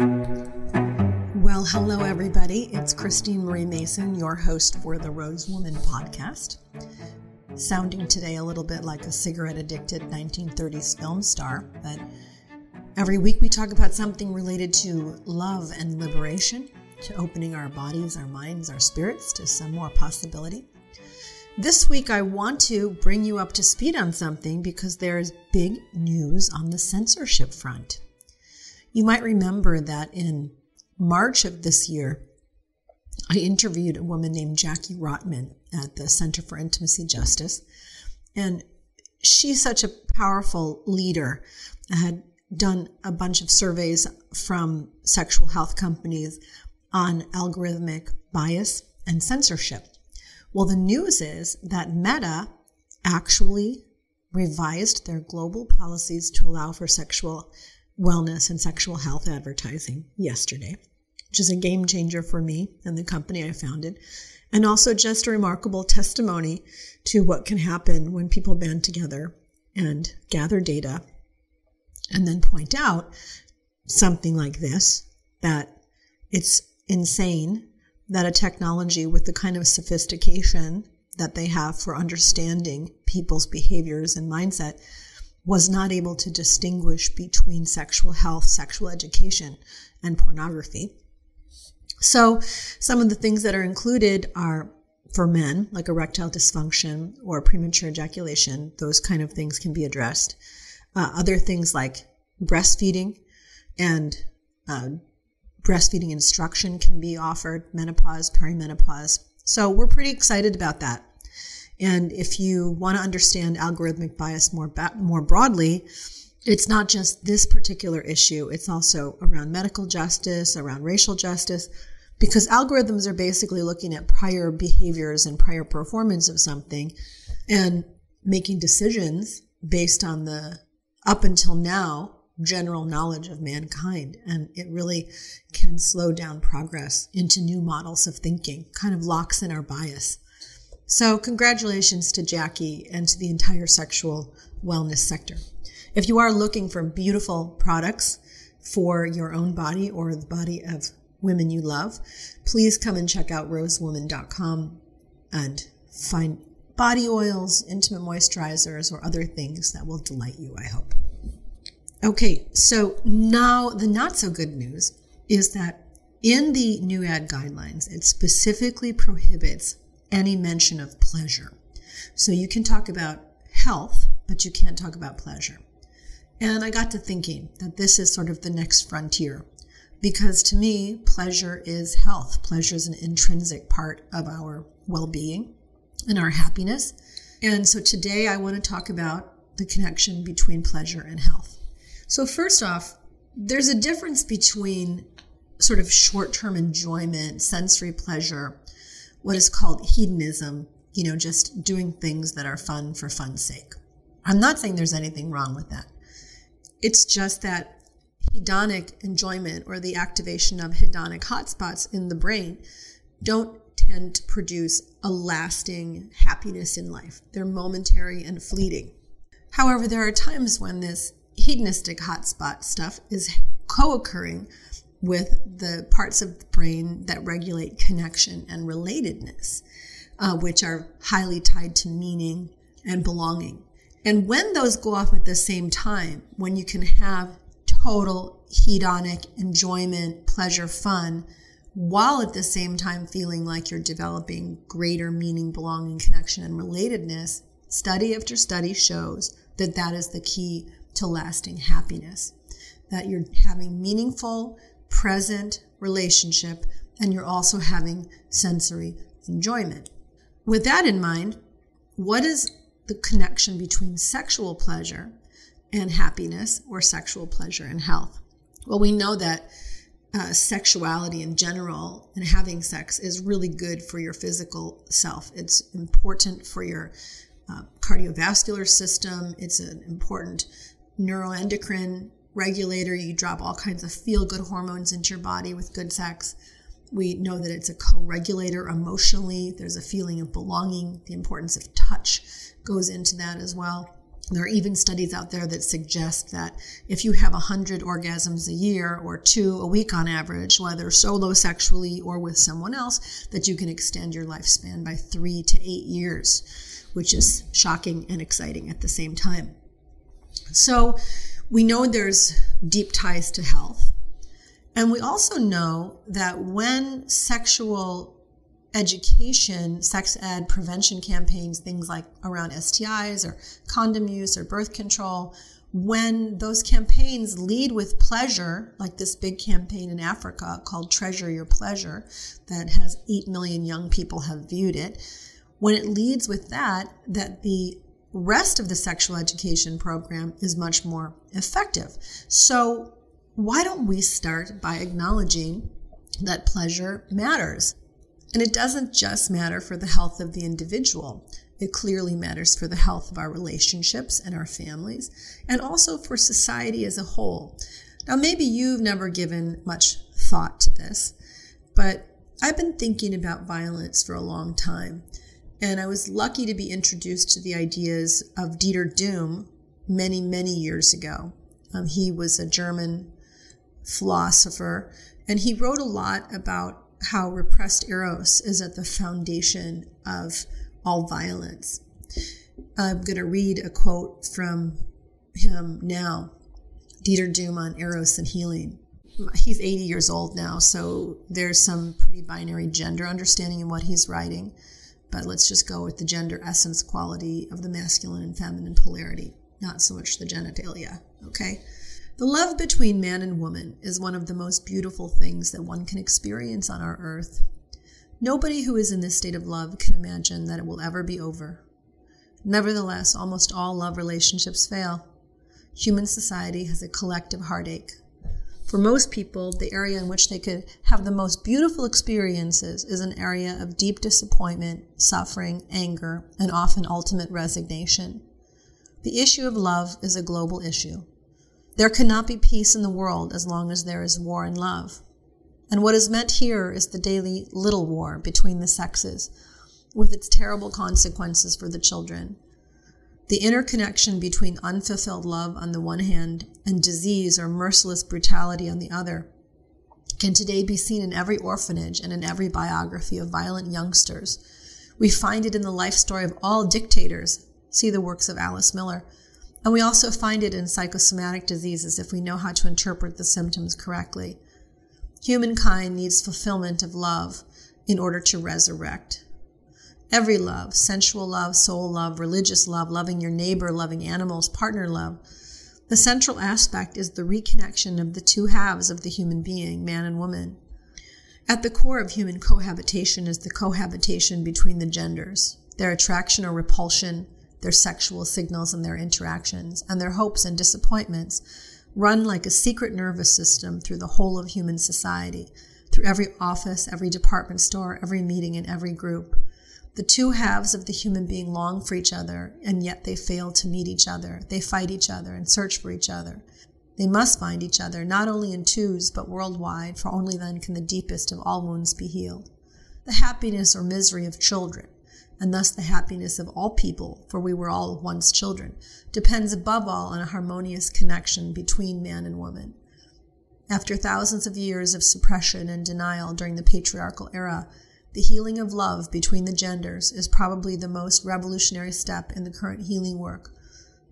Well, hello, everybody. It's Christine Marie Mason, your host for the Rose Woman podcast. Sounding today a little bit like a cigarette addicted 1930s film star, but every week we talk about something related to love and liberation, to opening our bodies, our minds, our spirits to some more possibility. This week, I want to bring you up to speed on something because there is big news on the censorship front. You might remember that in March of this year, I interviewed a woman named Jackie Rotman at the Center for Intimacy Justice. And she's such a powerful leader. I had done a bunch of surveys from sexual health companies on algorithmic bias and censorship. Well, the news is that Meta actually revised their global policies to allow for sexual wellness and sexual health advertising yesterday which is a game changer for me and the company I founded. And also just a remarkable testimony to what can happen when people band together and gather data and then point out something like this that it's insane that a technology with the kind of sophistication that they have for understanding people's behaviors and mindset was not able to distinguish between sexual health, sexual education, and pornography. So, some of the things that are included are for men, like erectile dysfunction or premature ejaculation, those kind of things can be addressed. Uh, other things like breastfeeding and uh, breastfeeding instruction can be offered, menopause, perimenopause. So, we're pretty excited about that. And if you want to understand algorithmic bias more, ba- more broadly, it's not just this particular issue, it's also around medical justice, around racial justice, because algorithms are basically looking at prior behaviors and prior performance of something and making decisions based on the up until now general knowledge of mankind. And it really can slow down progress into new models of thinking, kind of locks in our bias. So, congratulations to Jackie and to the entire sexual wellness sector. If you are looking for beautiful products for your own body or the body of women you love, please come and check out rosewoman.com and find body oils, intimate moisturizers, or other things that will delight you, I hope. Okay, so now the not so good news is that in the new ad guidelines, it specifically prohibits any mention of pleasure. So you can talk about health, but you can't talk about pleasure. And I got to thinking that this is sort of the next frontier because to me, pleasure is health. Pleasure is an intrinsic part of our well being and our happiness. And so today I want to talk about the connection between pleasure and health. So, first off, there's a difference between sort of short term enjoyment, sensory pleasure, what is called hedonism, you know, just doing things that are fun for fun's sake. I'm not saying there's anything wrong with that. It's just that hedonic enjoyment or the activation of hedonic hotspots in the brain don't tend to produce a lasting happiness in life. They're momentary and fleeting. However, there are times when this hedonistic hotspot stuff is co occurring with the parts of the brain that regulate connection and relatedness, uh, which are highly tied to meaning and belonging. And when those go off at the same time, when you can have total hedonic enjoyment, pleasure, fun, while at the same time feeling like you're developing greater meaning, belonging, connection, and relatedness, study after study shows that that is the key to lasting happiness. That you're having meaningful, present relationship, and you're also having sensory enjoyment. With that in mind, what is the connection between sexual pleasure and happiness or sexual pleasure and health? Well, we know that uh, sexuality in general and having sex is really good for your physical self. It's important for your uh, cardiovascular system. It's an important neuroendocrine regulator. You drop all kinds of feel good hormones into your body with good sex. We know that it's a co regulator emotionally. There's a feeling of belonging. The importance of touch goes into that as well. There are even studies out there that suggest that if you have 100 orgasms a year or two a week on average, whether solo sexually or with someone else, that you can extend your lifespan by three to eight years, which is shocking and exciting at the same time. So we know there's deep ties to health. And we also know that when sexual education, sex ed, prevention campaigns, things like around STIs or condom use or birth control, when those campaigns lead with pleasure, like this big campaign in Africa called Treasure Your Pleasure, that has 8 million young people have viewed it, when it leads with that, that the rest of the sexual education program is much more effective. So, why don't we start by acknowledging that pleasure matters? And it doesn't just matter for the health of the individual. It clearly matters for the health of our relationships and our families, and also for society as a whole. Now, maybe you've never given much thought to this, but I've been thinking about violence for a long time. And I was lucky to be introduced to the ideas of Dieter Duhm many, many years ago. Um, he was a German philosopher, and he wrote a lot about how repressed eros is at the foundation of all violence. I'm going to read a quote from him now Dieter Duhm on eros and healing. He's 80 years old now, so there's some pretty binary gender understanding in what he's writing. But let's just go with the gender essence quality of the masculine and feminine polarity, not so much the genitalia. Okay? The love between man and woman is one of the most beautiful things that one can experience on our earth. Nobody who is in this state of love can imagine that it will ever be over. Nevertheless, almost all love relationships fail. Human society has a collective heartache. For most people, the area in which they could have the most beautiful experiences is an area of deep disappointment, suffering, anger, and often ultimate resignation. The issue of love is a global issue. There cannot be peace in the world as long as there is war and love. And what is meant here is the daily little war between the sexes, with its terrible consequences for the children. The interconnection between unfulfilled love on the one hand and disease or merciless brutality on the other can today be seen in every orphanage and in every biography of violent youngsters. We find it in the life story of all dictators. See the works of Alice Miller and we also find it in psychosomatic diseases if we know how to interpret the symptoms correctly. Humankind needs fulfillment of love in order to resurrect. Every love, sensual love, soul love, religious love, loving your neighbor, loving animals, partner love. The central aspect is the reconnection of the two halves of the human being, man and woman. At the core of human cohabitation is the cohabitation between the genders, their attraction or repulsion, their sexual signals and their interactions, and their hopes and disappointments run like a secret nervous system through the whole of human society, through every office, every department store, every meeting, and every group. The two halves of the human being long for each other, and yet they fail to meet each other. They fight each other and search for each other. They must find each other, not only in twos, but worldwide, for only then can the deepest of all wounds be healed. The happiness or misery of children, and thus the happiness of all people, for we were all once children, depends above all on a harmonious connection between man and woman. After thousands of years of suppression and denial during the patriarchal era, the healing of love between the genders is probably the most revolutionary step in the current healing work.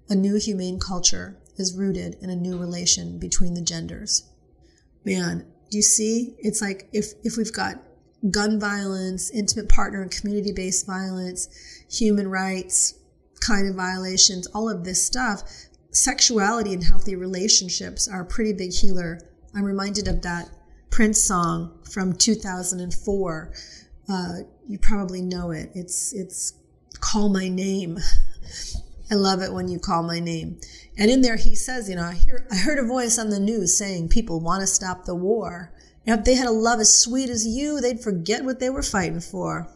A new humane culture is rooted in a new relation between the genders. Man, do you see? It's like if, if we've got gun violence, intimate partner and community based violence, human rights kind of violations, all of this stuff, sexuality and healthy relationships are a pretty big healer. I'm reminded of that Prince song from 2004. Uh, you probably know it. It's it's "Call My Name." I love it when you call my name. And in there, he says, you know, I hear I heard a voice on the news saying people want to stop the war. If they had a love as sweet as you, they'd forget what they were fighting for.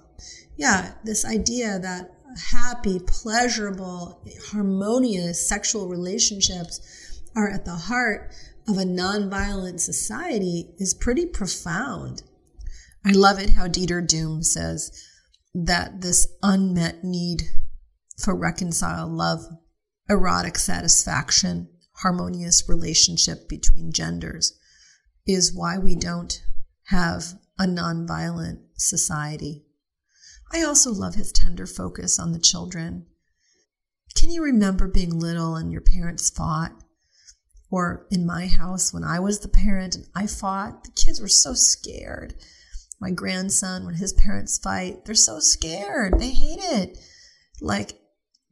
Yeah, this idea that happy, pleasurable, harmonious sexual relationships are at the heart of a nonviolent society is pretty profound. I love it how Dieter Duhm says that this unmet need for reconciled love erotic satisfaction, harmonious relationship between genders is why we don't have a nonviolent society. I also love his tender focus on the children. Can you remember being little and your parents fought? Or in my house, when I was the parent and I fought, the kids were so scared. My grandson, when his parents fight, they're so scared. They hate it. Like,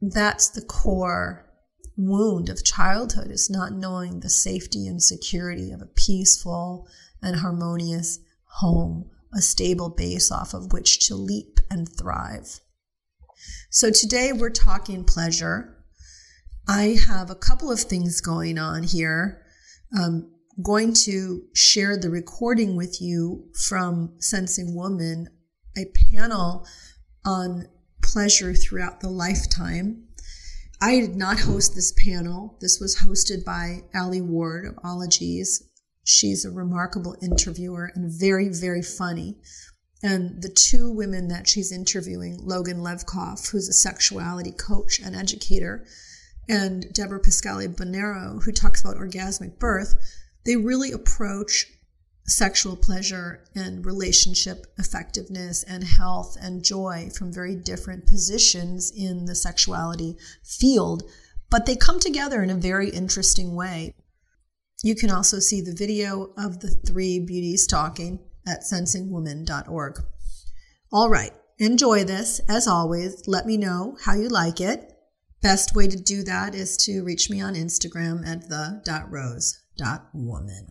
that's the core wound of childhood is not knowing the safety and security of a peaceful and harmonious home, a stable base off of which to leap and thrive. So today we're talking pleasure. I have a couple of things going on here. I'm going to share the recording with you from Sensing Woman, a panel on pleasure throughout the lifetime. I did not host this panel. This was hosted by Alie Ward of Ologies. She's a remarkable interviewer and very, very funny. And the two women that she's interviewing, Logan Levkoff, who's a sexuality coach and educator, and Debra Pascali Bonaro, who talks about orgasmic birth, they really approach sexual pleasure and relationship effectiveness and health and joy from very different positions in the sexuality field, but they come together in a very interesting way. You can also see the video of the three beauties talking at sensingwoman.org. All right, enjoy this. As always, let me know how you like it. Best way to do that is to reach me on Instagram at the.rose.woman.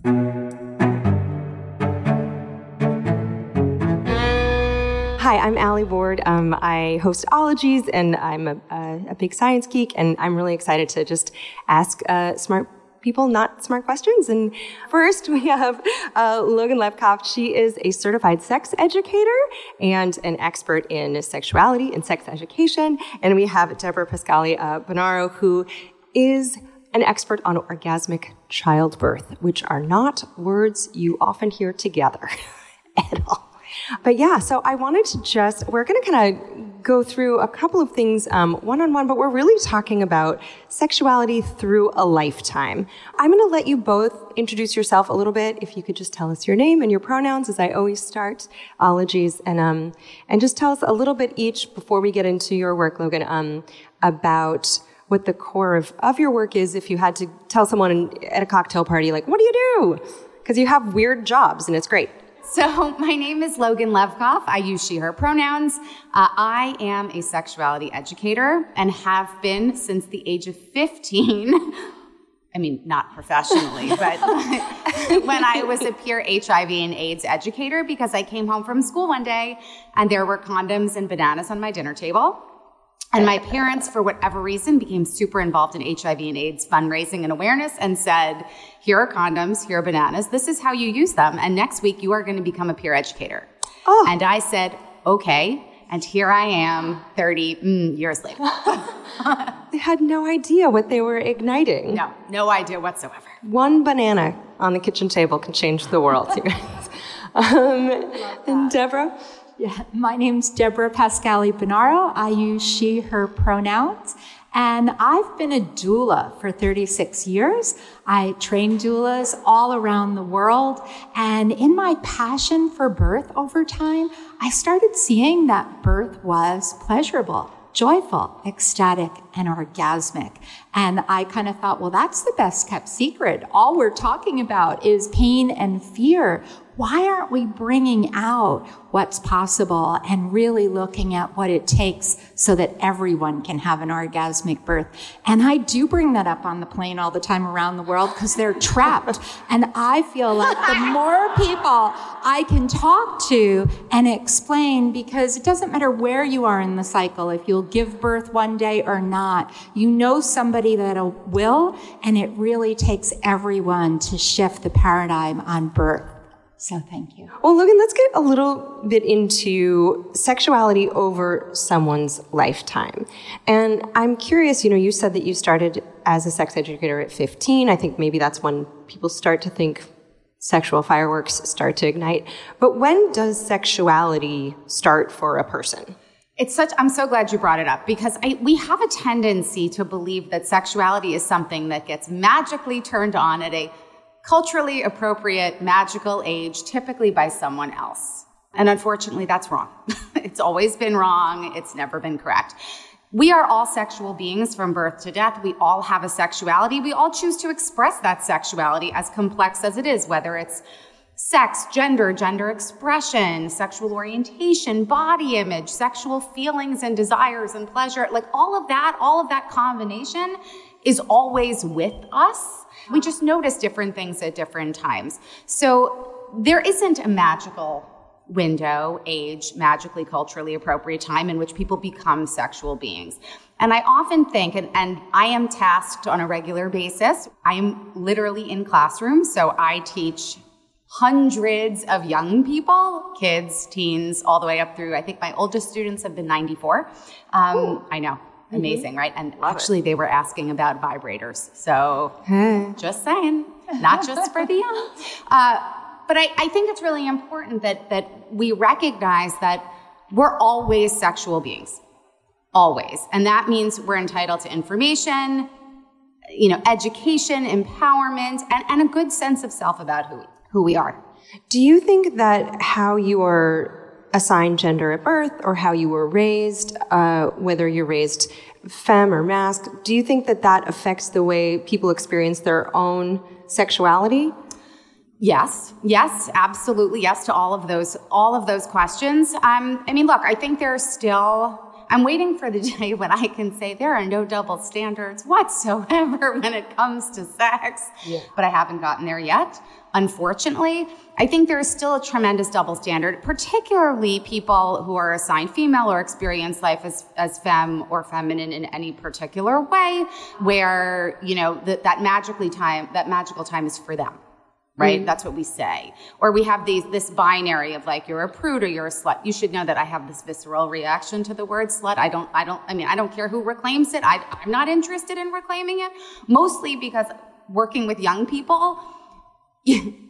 Hi, I'm Alie Ward. Um, I host Ologies, and I'm a, a, a, big science geek, and I'm really excited to just ask uh, smart people not smart questions. And first, we have uh, Logan Levkoff. She is a certified sex educator and an expert in sexuality and sex education. And we have Debra Pascali uh, Bonaro, who is an expert on orgasmic childbirth, which are not words you often hear together at all. But yeah, so I wanted to just, we're going to kind of go through a couple of things one on one, but we're really talking about sexuality through a lifetime. I'm going to let you both introduce yourself a little bit. If you could just tell us your name and your pronouns, as I always start ologies, and um, and just tell us a little bit each before we get into your work, Logan, um, about what the core of, of your work is. If you had to tell someone at a cocktail party, like, what do you do? Because you have weird jobs, and it's great. So, my name is Logan Levkoff. I use she, her pronouns. Uh, I am a sexuality educator and have been since the age of 15. I mean, not professionally, but when I was a peer HIV and AIDS educator because I came home from school one day and there were condoms and bananas on my dinner table. And my parents, for whatever reason, became super involved in HIV and AIDS fundraising and awareness and said, here are condoms, here are bananas. This is how you use them. And next week you are going to become a peer educator. Oh. And I said, okay. And here I am 30 mm, years later. they had no idea what they were igniting. No, no idea whatsoever. One banana on the kitchen table can change the world. um, and Debra? Yeah, my name's Debra Pascali Bonaro. I use she, her pronouns. And I've been a doula for 36 years. I train doulas all around the world. And in my passion for birth over time, I started seeing that birth was pleasurable joyful, ecstatic, and orgasmic. And I kind of thought, well, that's the best kept secret. All we're talking about is pain and fear why aren't we bringing out what's possible and really looking at what it takes so that everyone can have an orgasmic birth? And I do bring that up on the plane all the time around the world because they're trapped. and I feel like the more people I can talk to and explain, because it doesn't matter where you are in the cycle, if you'll give birth one day or not, you know somebody that will, and it really takes everyone to shift the paradigm on birth. So thank you. Well, Logan, let's get a little bit into sexuality over someone's lifetime. And I'm curious, you know, you said that you started as a sex educator at 15. I think maybe that's when people start to think sexual fireworks start to ignite. But when does sexuality start for a person? It's such, I'm so glad you brought it up because I, we have a tendency to believe that sexuality is something that gets magically turned on at a culturally appropriate magical age, typically by someone else. And unfortunately, that's wrong. it's always been wrong. It's never been correct. We are all sexual beings from birth to death. We all have a sexuality. We all choose to express that sexuality as complex as it is, whether it's sex, gender, gender expression, sexual orientation, body image, sexual feelings and desires and pleasure, like all of that, all of that combination is always with us. We just notice different things at different times. So there isn't a magical window, age, magically culturally appropriate time in which people become sexual beings. And I often think, and, and I am tasked on a regular basis, I am literally in classrooms, so I teach hundreds of young people, kids, teens, all the way up through, I think my oldest students have been 94. Um, I know. Mm-hmm. Amazing, mm-hmm. right? And Love actually, it. they were asking about vibrators. So, just saying, not just for the young. Uh, but I, I think it's really important that, that we recognize that we're always sexual beings. Always. And that means we're entitled to information, you know, education, empowerment, and, and a good sense of self about who, who we are. Do you think that how you are assigned gender at birth or how you were raised, uh, whether you're raised femme or masc, do you think that that affects the way people experience their own sexuality? Yes, yes, absolutely, yes to all of those, all of those questions. Um, I mean, look, I think there's still. I'm waiting for the day when I can say there are no double standards whatsoever when it comes to sex, yeah. but I haven't gotten there yet. Unfortunately, I think there is still a tremendous double standard, particularly people who are assigned female or experience life as, as femme or feminine in any particular way, where, you know, that, that magically time, that magical time is for them right? Mm. That's what we say. Or we have these this binary of like you're a prude or you're a slut. You should know that I have this visceral reaction to the word slut. I don't I don't I mean I don't care who reclaims it. I, I'm not interested in reclaiming it, mostly because working with young people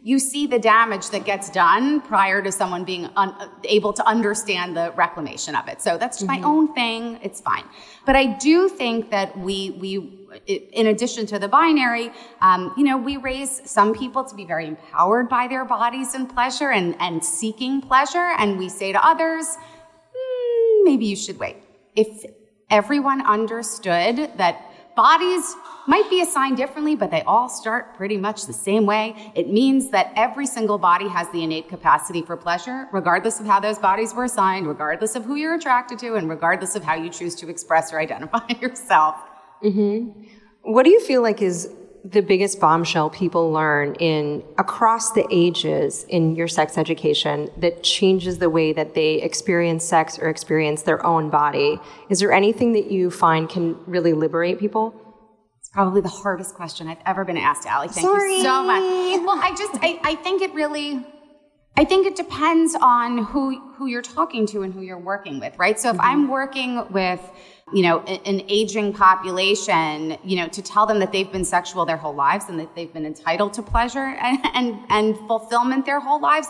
you, see the damage that gets done prior to someone being un, able to understand the reclamation of it. So that's mm-hmm. my own thing. It's fine. But I do think that we, we, in addition to the binary, um, you know, we raise some people to be very empowered by their bodies and pleasure and, and seeking pleasure. And we say to others, mm, maybe you should wait. If everyone understood that bodies might be assigned differently, but they all start pretty much the same way. It means that every single body has the innate capacity for pleasure, regardless of how those bodies were assigned, regardless of who you're attracted to, and regardless of how you choose to express or identify yourself. Mm-hmm. What do you feel like is the biggest bombshell people learn in across the ages in your sex education that changes the way that they experience sex or experience their own body? Is there anything that you find can really liberate people? It's probably the hardest question I've ever been asked, Alie. Thank Sorry. you so much. Well, I just I, I think it really I think it depends on who who you're talking to and who you're working with, right? So if mm-hmm. I'm working with you know, an aging population, you know, to tell them that they've been sexual their whole lives and that they've been entitled to pleasure and, and, and fulfillment their whole lives,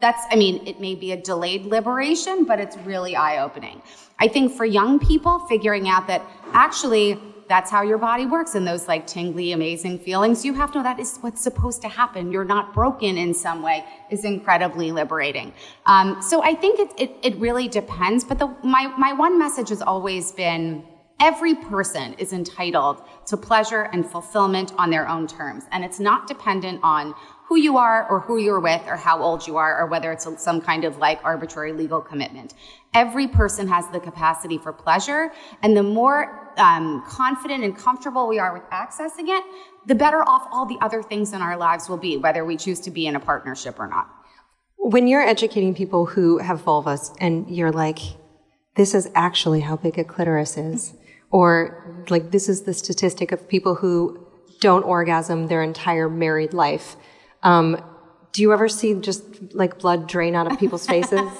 that's, I mean, it may be a delayed liberation, but it's really eye opening. I think for young people, figuring out that actually that's how your body works and those like tingly, amazing feelings. You have to know that is what's supposed to happen. You're not broken in some way is incredibly liberating. Um, so I think it, it, it really depends. But the, my, my one message has always been, Every person is entitled to pleasure and fulfillment on their own terms. And it's not dependent on who you are or who you're with or how old you are or whether it's some kind of like arbitrary legal commitment. Every person has the capacity for pleasure. And the more um, confident and comfortable we are with accessing it, the better off all the other things in our lives will be, whether we choose to be in a partnership or not. When you're educating people who have vulvas and you're like, this is actually how big a clitoris is, or like, this is the statistic of people who don't orgasm their entire married life um, do you ever see just like blood drain out of people's faces?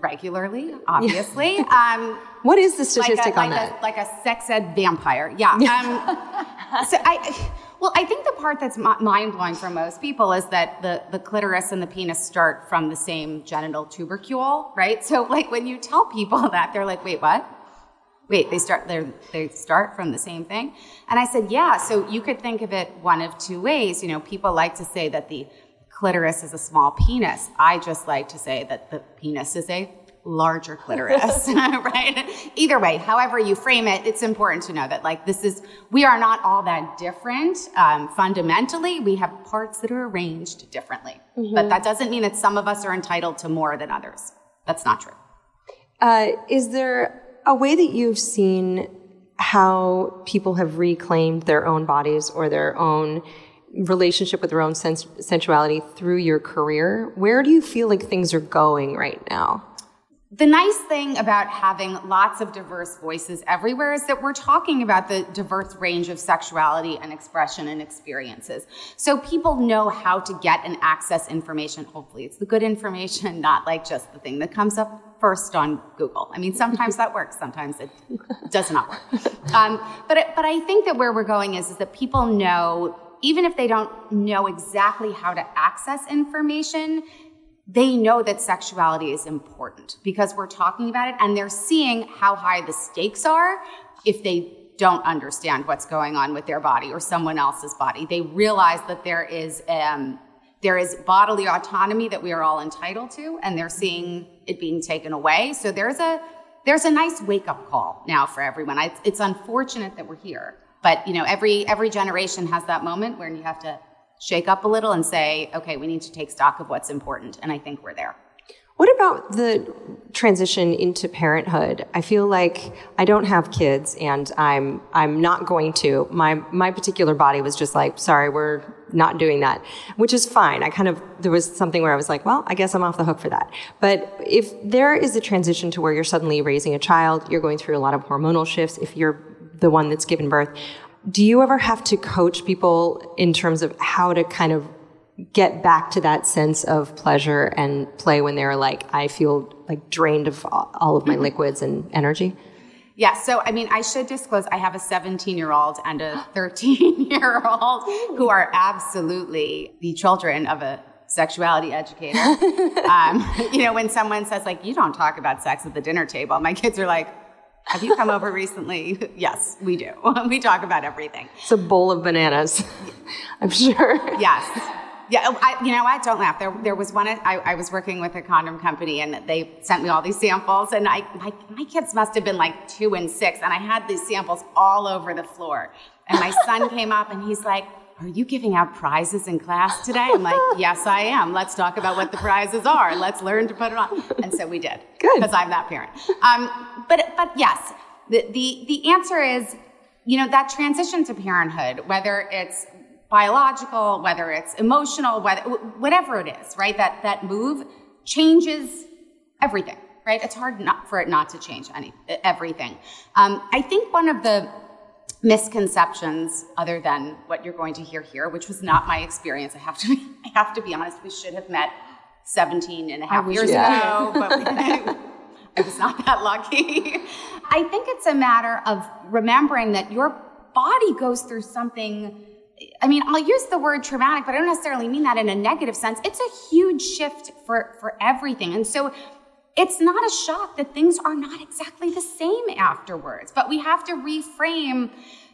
Regularly, obviously. um, what is the statistic like a, on like that? A, like a sex ed vampire. Yeah. Um, so I, Well, I think the part that's mind blowing for most people is that the, the clitoris and the penis start from the same genital tubercle, right? So, like, when you tell people that, they're like, wait, what? Wait, they start they they start from the same thing? And I said, yeah. So you could think of it one of two ways. You know, people like to say that the clitoris is a small penis. I just like to say that the penis is a larger clitoris, right? Either way, however you frame it, it's important to know that like this is, we are not all that different. Um, fundamentally, we have parts that are arranged differently. Mm-hmm. But that doesn't mean that some of us are entitled to more than others. That's not true. Uh, is there a way that you've seen how people have reclaimed their own bodies or their own relationship with their own sens- sensuality through your career? Where do you feel like things are going right now? The nice thing about having lots of diverse voices everywhere is that we're talking about the diverse range of sexuality and expression and experiences. So people know how to get and access information. Hopefully, it's the good information, not like just the thing that comes up first on Google. I mean, sometimes that works, sometimes it does not work. Um, but, but I think that where we're going is, is that people know, even if they don't know exactly how to access information, they know that sexuality is important because we're talking about it and they're seeing how high the stakes are if they don't understand what's going on with their body or someone else's body. They realize that there is um, there is bodily autonomy that we are all entitled to, and they're seeing it being taken away. So there's a there's a nice wake up call now for everyone. It's, it's unfortunate that we're here, but you know every every generation has that moment where you have to shake up a little and say, okay, we need to take stock of what's important. And I think we're there. What about the transition into parenthood? I feel like I don't have kids and I'm I'm not going to. My my particular body was just like, sorry, we're not doing that, which is fine. I kind of there was something where I was like, well, I guess I'm off the hook for that. But if there is a transition to where you're suddenly raising a child, you're going through a lot of hormonal shifts if you're the one that's given birth do you ever have to coach people in terms of how to kind of get back to that sense of pleasure and play when they're like, I feel like drained of all of my liquids and energy? Yeah, so I mean, I should disclose I have a 17 year old and a 13 year old who are absolutely the children of a sexuality educator. um, you know, when someone says, like, you don't talk about sex at the dinner table, my kids are like, have you come over recently? yes, we do. we talk about everything. It's a bowl of bananas, I'm sure. Yes. Yeah, oh, I, you know what? Don't laugh. There, there was one. I, I, was working with a condom company, and they sent me all these samples. And I, my, my kids must have been like two and six, and I had these samples all over the floor. And my son came up, and he's like, are you giving out prizes in class today? I'm like, yes, I am. Let's talk about what the prizes are. Let's learn to put it on. And so we did. Good. Because I'm that parent. Um, but, but yes, the, the, the answer is, you know, that transition to parenthood, whether it's biological, whether it's emotional, whether, whatever it is, right? That, that move changes everything, right? It's hard not, for it not to change any, everything. Um, I think one of the, misconceptions other than what you're going to hear here, which was not my experience. I have to be, I have to be honest. We should have met 17 and a half years ago, but I, I was not that lucky. I think it's a matter of remembering that your body goes through something. I mean, I'll use the word traumatic, but I don't necessarily mean that in a negative sense. It's a huge shift for, for everything. And so it's not a shock that things are not exactly the same afterwards, but we have to reframe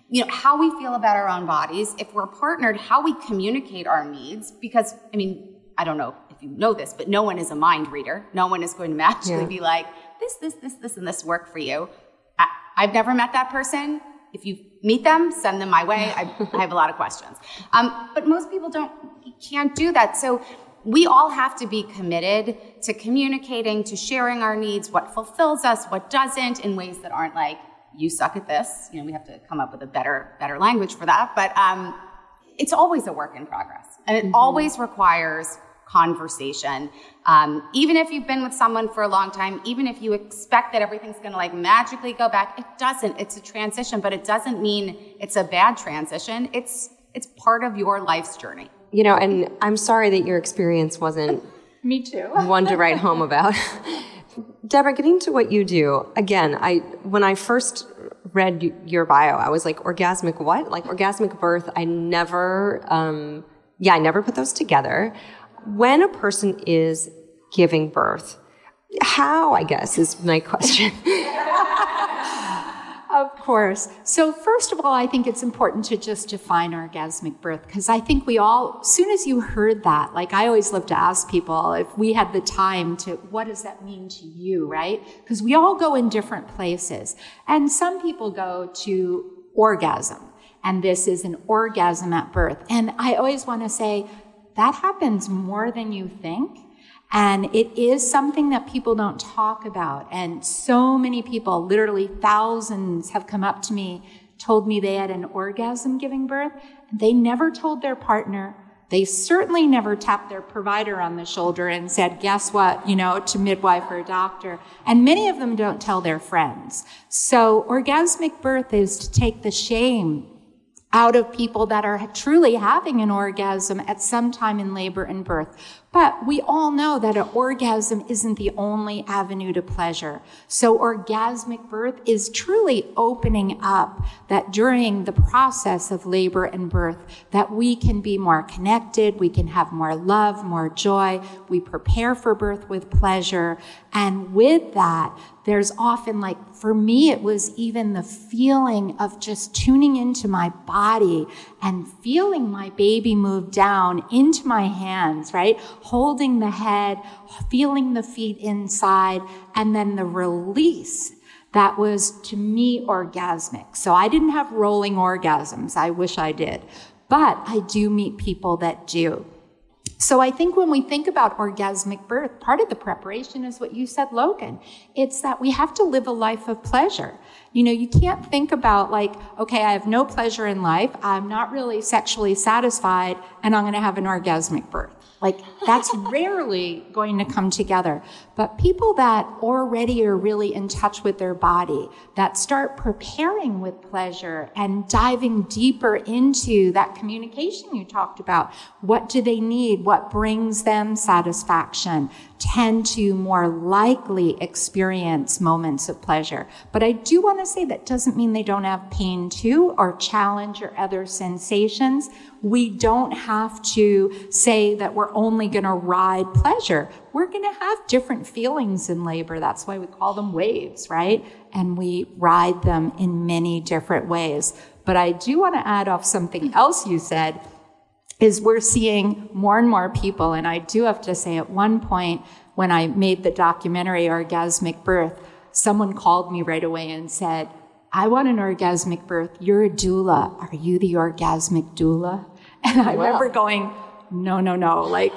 you know how we feel about our own bodies if we're partnered how we communicate our needs because i mean i don't know if you know this but no one is a mind reader. No one is going to magically yeah. be like this this this this and this work for you. I, have never met that person. If you meet them send them my way. I, I have a lot of questions. Um, but most people don't can't do that. So we all have to be committed to communicating, to sharing our needs, what fulfills us, what doesn't, in ways that aren't like, you suck at this. You know, we have to come up with a better, better language for that. But um, it's always a work in progress. And it mm-hmm. always requires conversation. Um, even if you've been with someone for a long time, even if you expect that everything's going to like magically go back, it doesn't. It's a transition, but it doesn't mean it's a bad transition. It's it's part of your life's journey you know, and I'm sorry that your experience wasn't me too one to write home about. Debra, getting to what you do again, I when I first read your bio, I was like, orgasmic what? Like orgasmic birth. I never, um, yeah, I never put those together. When a person is giving birth, how, I guess, is my question. Of course. So, first of all, I think it's important to just define orgasmic birth because I think we all, as soon as you heard that, like I always love to ask people if we had the time to, what does that mean to you, right? Because we all go in different places. And some people go to orgasm, and this is an orgasm at birth. And I always want to say, that happens more than you think. And it is something that people don't talk about. And so many people, literally thousands, have come up to me, told me they had an orgasm giving birth. They never told their partner. They certainly never tapped their provider on the shoulder and said, guess what, you know, to midwife or doctor. And many of them don't tell their friends. So orgasmic birth is to take the shame out of people that are truly having an orgasm at some time in labor and birth. But we all know that an orgasm isn't the only avenue to pleasure. So orgasmic birth is truly opening up that during the process of labor and birth, that we can be more connected, we can have more love, more joy, we prepare for birth with pleasure. And with that, there's often like, for me, it was even the feeling of just tuning into my body and feeling my baby move down into my hands, right? Holding the head, feeling the feet inside, and then the release that was to me orgasmic. So I didn't have rolling orgasms. I wish I did. But I do meet people that do. So I think when we think about orgasmic birth, part of the preparation is what you said, Logan. It's that we have to live a life of pleasure. You know, you can't think about like, okay, I have no pleasure in life. I'm not really sexually satisfied and I'm going to have an orgasmic birth. Like that's rarely going to come together. But people that already are really in touch with their body, that start preparing with pleasure and diving deeper into that communication you talked about. What do they need? What brings them satisfaction? Tend to more likely experience moments of pleasure. But I do want to say that doesn't mean they don't have pain too or challenge or other sensations we don't have to say that we're only going to ride pleasure. We're going to have different feelings in labor. That's why we call them waves, right? And we ride them in many different ways. But I do want to add off something else you said is we're seeing more and more people. And I do have to say at one point when I made the documentary Orgasmic Birth, someone called me right away and said, I want an orgasmic birth. You're a doula. Are you the orgasmic doula? And I wow. remember going, no, no, no. Like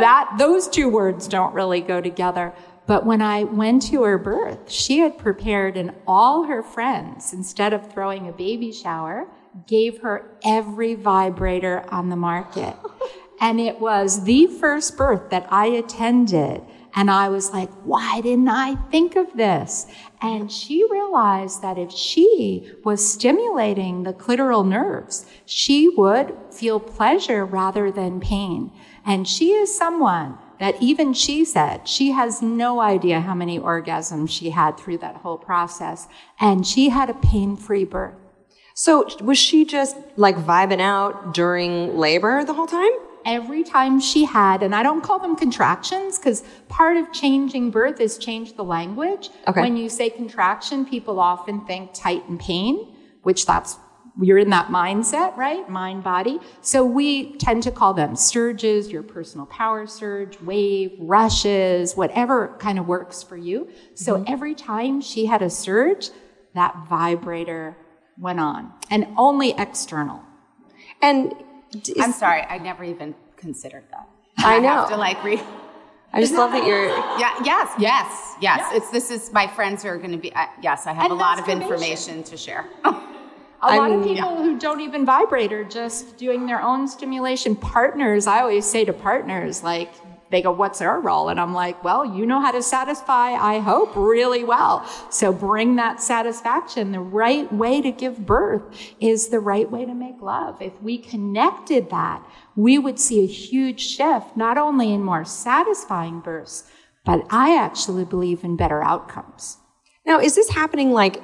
that, those two words don't really go together. But when I went to her birth, she had prepared and all her friends, instead of throwing a baby shower, gave her every vibrator on the market. And it was the first birth that I attended and I was like, why didn't I think of this? And she realized that if she was stimulating the clitoral nerves, she would feel pleasure rather than pain. And she is someone that even she said she has no idea how many orgasms she had through that whole process. And she had a pain free birth. So was she just like vibing out during labor the whole time? every time she had, and I don't call them contractions because part of changing birth is change the language. Okay. When you say contraction, people often think tight and pain, which that's you're in that mindset, right? Mind body. So we tend to call them surges, your personal power surge, wave, rushes, whatever kind of works for you. So mm-hmm. every time she had a surge, that vibrator went on and only external. And is, I'm sorry, I never even considered that. I, I know. Have to like re- I just love that you're. Yeah. Yes. Yes. Yes. It's this is my friends who are going to be. Uh, yes, I have a lot of information to share. a lot of people yeah. who don't even vibrate are just doing their own stimulation. Partners, I always say to partners, like, they go, What's our role? And I'm like, Well, you know how to satisfy, I hope, really well. So bring that satisfaction. The right way to give birth is the right way to make love. If we connected that, we would see a huge shift, not only in more satisfying births, but I actually believe in better outcomes. Now, is this happening like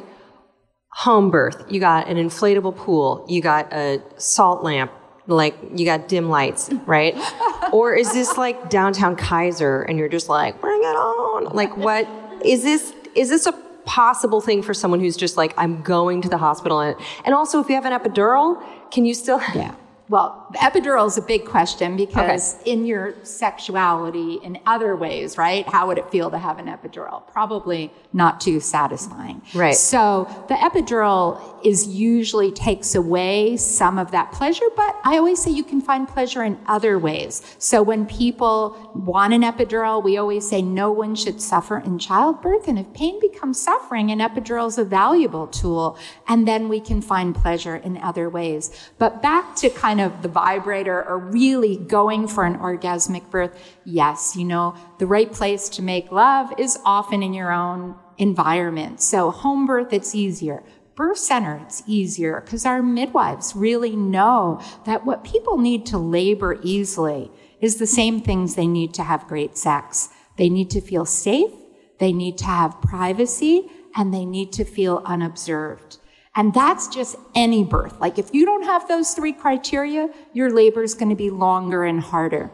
home birth, you got an inflatable pool, you got a salt lamp, like you got dim lights, right? or is this like downtown Kaiser and you're just like, bring it on? Like what is this is this a possible thing for someone who's just like, I'm going to the hospital and, and also if you have an epidural, can you still Yeah. Well, the epidural is a big question because okay. in your sexuality in other ways, right? How would it feel to have an epidural? Probably not too satisfying. Right. So the epidural is usually takes away some of that pleasure, but I always say you can find pleasure in other ways. So when people want an epidural, we always say no one should suffer in childbirth. And if pain becomes suffering, an epidural is a valuable tool. And then we can find pleasure in other ways. But back to kind of the vibrator or really going for an orgasmic birth, yes, you know, the right place to make love is often in your own environment. So home birth, it's easier. Birth center, it's easier because our midwives really know that what people need to labor easily is the same things they need to have great sex. They need to feel safe, they need to have privacy, and they need to feel unobserved. And that's just any birth. Like if you don't have those three criteria, your labor is going to be longer and harder.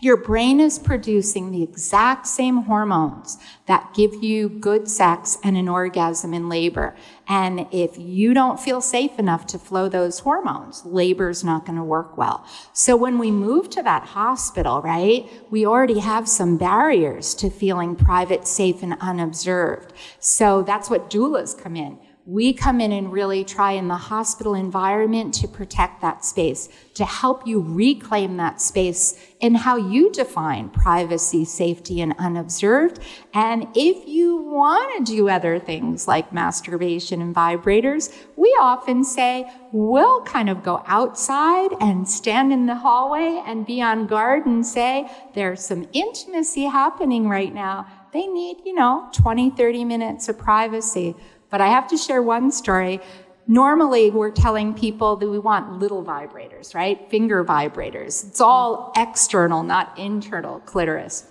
Your brain is producing the exact same hormones that give you good sex and an orgasm in labor. And if you don't feel safe enough to flow those hormones, labor is not going to work well. So when we move to that hospital, right, we already have some barriers to feeling private, safe, and unobserved. So that's what doulas come in we come in and really try in the hospital environment to protect that space, to help you reclaim that space in how you define privacy, safety, and unobserved. And if you want to do other things like masturbation and vibrators, we often say we'll kind of go outside and stand in the hallway and be on guard and say there's some intimacy happening right now. They need, you know, 20, 30 minutes of privacy. But I have to share one story. Normally, we're telling people that we want little vibrators, right? Finger vibrators. It's all external, not internal clitoris.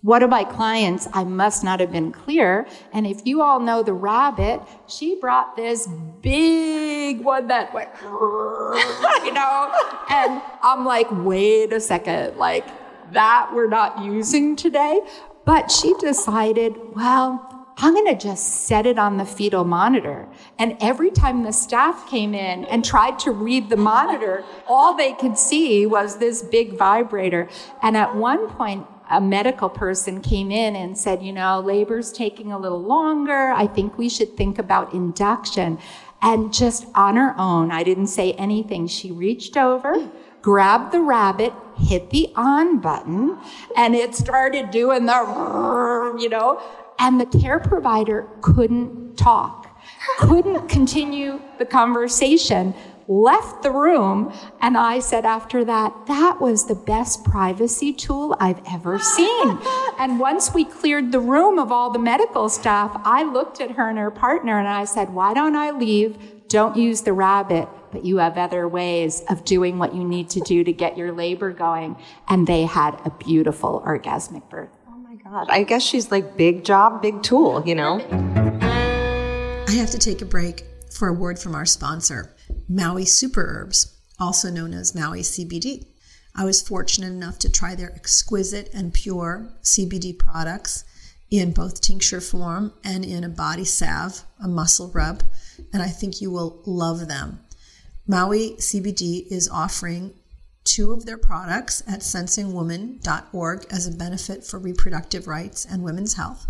One of my clients, I must not have been clear. And if you all know the rabbit, she brought this big one that went, you know, and I'm like, wait a second, like that we're not using today. But she decided, well, I'm going to just set it on the fetal monitor. And every time the staff came in and tried to read the monitor, all they could see was this big vibrator. And at one point, a medical person came in and said, you know, labor's taking a little longer. I think we should think about induction. And just on her own, I didn't say anything. She reached over, grabbed the rabbit, hit the on button, and it started doing the, you know, and the care provider couldn't talk, couldn't continue the conversation, left the room. And I said after that, that was the best privacy tool I've ever seen. And once we cleared the room of all the medical staff, I looked at her and her partner and I said, why don't I leave? Don't use the rabbit but you have other ways of doing what you need to do to get your labor going. And they had a beautiful orgasmic birth. God, I guess she's like big job, big tool, you know? I have to take a break for a word from our sponsor, Maui Super Herbs, also known as Maui CBD. I was fortunate enough to try their exquisite and pure CBD products in both tincture form and in a body salve, a muscle rub, and I think you will love them. Maui CBD is offering two of their products at sensingwoman.org as a benefit for reproductive rights and women's health.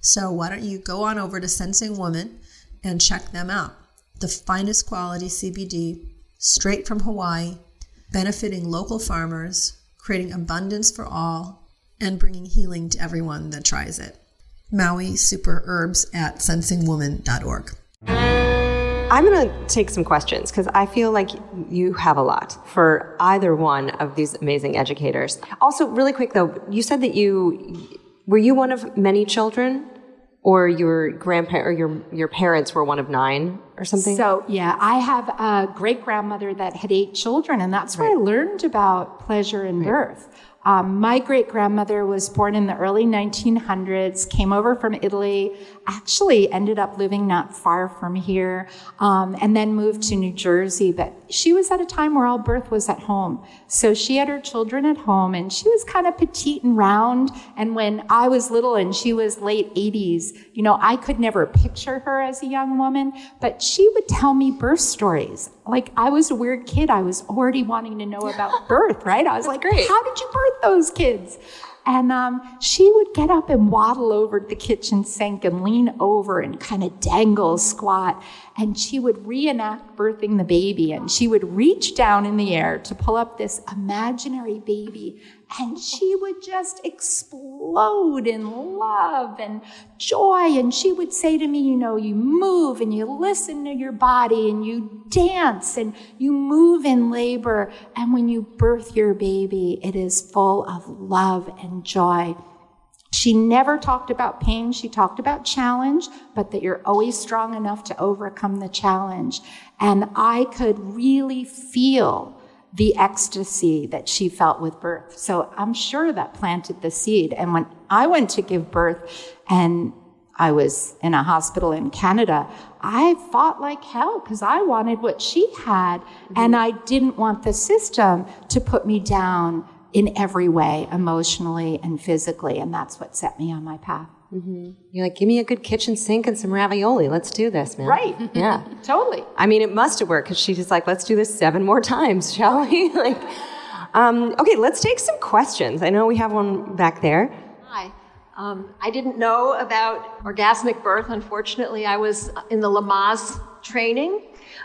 So why don't you go on over to Sensing Woman and check them out? The finest quality CBD straight from Hawaii, benefiting local farmers, creating abundance for all, and bringing healing to everyone that tries it. Maui Super Herbs at sensingwoman.org. I'm going to take some questions because I feel like you have a lot for either one of these amazing educators. Also, really quick though, you said that you were you one of many children? Or your grandparent or your your parents were one of nine or something. So yeah, I have a great grandmother that had eight children, and that's where right. I learned about pleasure in right. birth. Um, my great grandmother was born in the early 1900s, came over from Italy, actually ended up living not far from here, um, and then moved to New Jersey. But she was at a time where all birth was at home. So she had her children at home, and she was kind of petite and round. And when I was little and she was late 80s, you know, I could never picture her as a young woman, but she would tell me birth stories. Like I was a weird kid. I was already wanting to know about birth, right? I was like, great. how did you birth those kids? And um, she would get up and waddle over to the kitchen sink and lean over and kind of dangle, squat. And she would reenact birthing the baby. And she would reach down in the air to pull up this imaginary baby. And she would just explode in love and joy. And she would say to me, You know, you move and you listen to your body and you dance and you move in labor. And when you birth your baby, it is full of love and joy. She never talked about pain. She talked about challenge, but that you're always strong enough to overcome the challenge. And I could really feel the ecstasy that she felt with birth. So I'm sure that planted the seed. And when I went to give birth and I was in a hospital in Canada, I fought like hell because I wanted what she had. Mm-hmm. And I didn't want the system to put me down in every way, emotionally and physically. And that's what set me on my path. Mm-hmm. You're like, give me a good kitchen sink and some ravioli. Let's do this, man. Right. Yeah. totally. I mean, it must have worked because she's just like, let's do this seven more times, shall we? like, um, okay, let's take some questions. I know we have one back there. Hi. Um, I didn't know about orgasmic birth. Unfortunately, I was in the Lamaze training.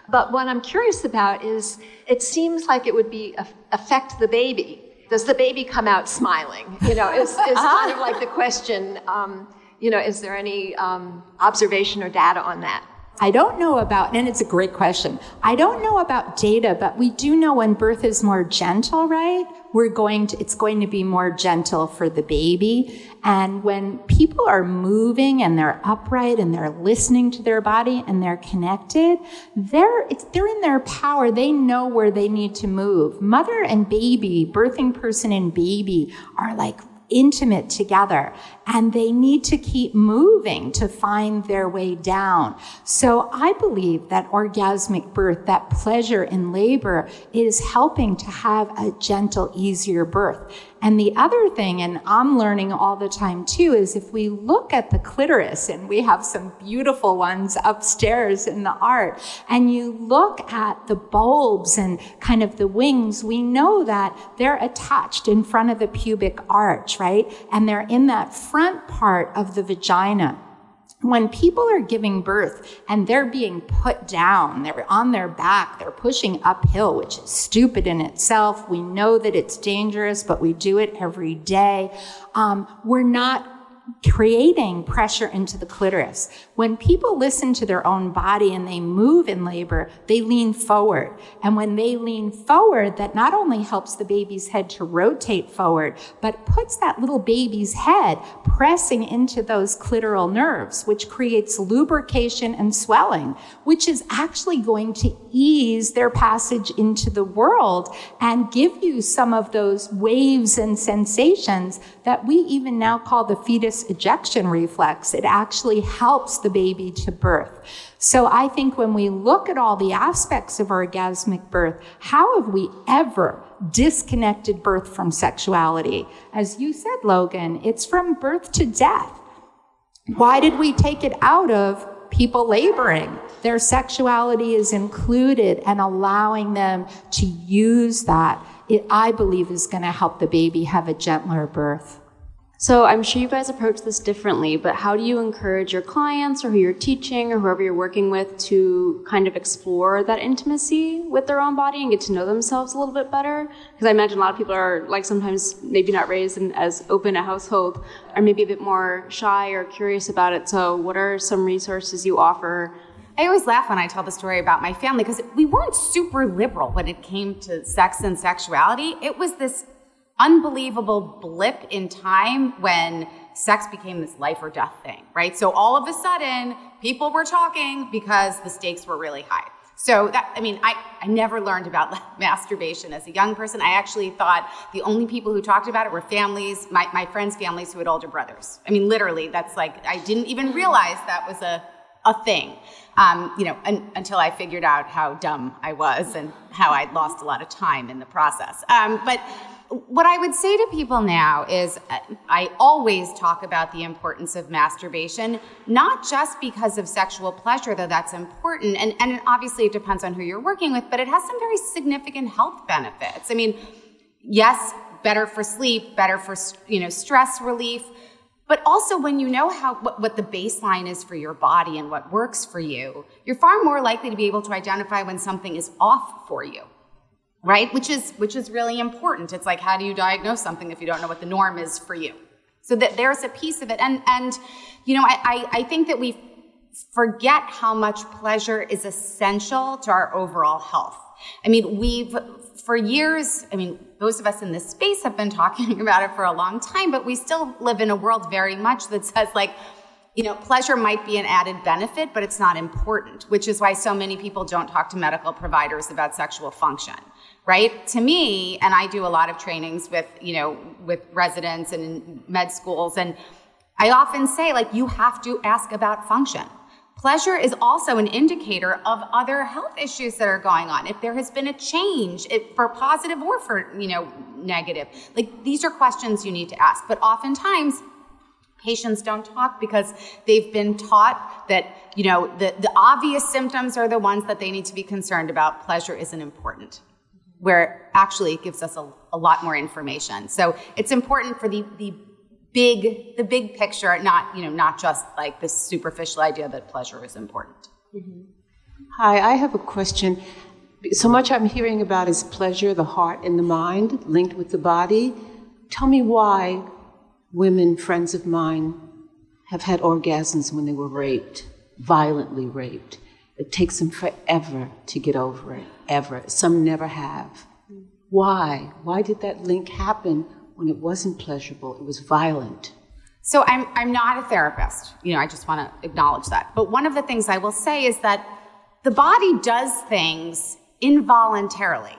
But what I'm curious about is it seems like it would be affect the baby does the baby come out smiling? You know, is, is uh-huh. kind of like the question, um, you know, is there any um, observation or data on that? I don't know about, and it's a great question. I don't know about data, but we do know when birth is more gentle, right? We're going to, it's going to be more gentle for the baby. And when people are moving and they're upright and they're listening to their body and they're connected, they're, they're in their power. They know where they need to move. Mother and baby, birthing person and baby are like intimate together and they need to keep moving to find their way down. So I believe that orgasmic birth, that pleasure in labor is helping to have a gentle, easier birth. And the other thing, and I'm learning all the time too, is if we look at the clitoris, and we have some beautiful ones upstairs in the art, and you look at the bulbs and kind of the wings, we know that they're attached in front of the pubic arch, right? And they're in that front part of the vagina when people are giving birth and they're being put down, they're on their back, they're pushing uphill, which is stupid in itself. We know that it's dangerous, but we do it every day. Um, we're not creating pressure into the clitoris. When people listen to their own body and they move in labor, they lean forward. And when they lean forward, that not only helps the baby's head to rotate forward, but puts that little baby's head pressing into those clitoral nerves, which creates lubrication and swelling, which is actually going to ease their passage into the world and give you some of those waves and sensations that we even now call the fetus ejection reflex. It actually helps the baby to birth. So I think when we look at all the aspects of orgasmic birth, how have we ever disconnected birth from sexuality? As you said, Logan, it's from birth to death. Why did we take it out of people laboring. Their sexuality is included and allowing them to use that, it, I believe, is going to help the baby have a gentler birth. So I'm sure you guys approach this differently, but how do you encourage your clients or who you're teaching or whoever you're working with to kind of explore that intimacy with their own body and get to know themselves a little bit better? Because I imagine a lot of people are like sometimes maybe not raised in as open a household or maybe a bit more shy or curious about it. So what are some resources you offer? I always laugh when I tell the story about my family because we weren't super liberal when it came to sex and sexuality. It was this unbelievable blip in time when sex became this life or death thing, right? So all of a sudden, people were talking because the stakes were really high. So that, I mean, I, I never learned about masturbation as a young person. I actually thought the only people who talked about it were families, my, my friends' families who had older brothers. I mean, literally, that's like, I didn't even realize that was a, a thing, um, you know, un, until I figured out how dumb I was and how I'd lost a lot of time in the process. Um, but what I would say to people now is uh, I always talk about the importance of masturbation, not just because of sexual pleasure, though that's important. And, and obviously it depends on who you're working with, but it has some very significant health benefits. I mean, yes, better for sleep, better for, you know, stress relief, but also when you know how, what, what the baseline is for your body and what works for you, you're far more likely to be able to identify when something is off for you right? Which is which is really important. It's like how do you diagnose something if you don't know what the norm is for you? So that there's a piece of it, and and you know I I, I think that we forget how much pleasure is essential to our overall health. I mean, we've for years, I mean, those of us in this space have been talking about it for a long time, but we still live in a world very much that says like you know, pleasure might be an added benefit, but it's not important, which is why so many people don't talk to medical providers about sexual function right? To me, and I do a lot of trainings with, you know, with residents and med schools, and I often say, like, you have to ask about function. Pleasure is also an indicator of other health issues that are going on. If there has been a change if, for positive or for, you know, negative. Like these are questions you need to ask. But oftentimes patients don't talk because they've been taught that, you know, the, the obvious symptoms are the ones that they need to be concerned about. Pleasure isn't important where actually it gives us a, a lot more information. So it's important for the, the big the big picture, not you know not just like this superficial idea that pleasure is important. Mm-hmm. Hi, I have a question. So much I'm hearing about is pleasure, the heart and the mind linked with the body. Tell me why women, friends of mine, have had orgasms when they were raped, violently raped. It takes them forever to get over it, ever. Some never have. Why? Why did that link happen when it wasn't pleasurable? It was violent. So I'm, I'm not a therapist. You know, I just want to acknowledge that. But one of the things I will say is that the body does things involuntarily,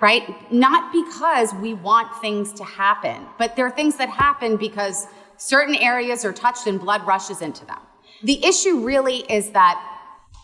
right? Not because we want things to happen, but there are things that happen because certain areas are touched and blood rushes into them. The issue really is that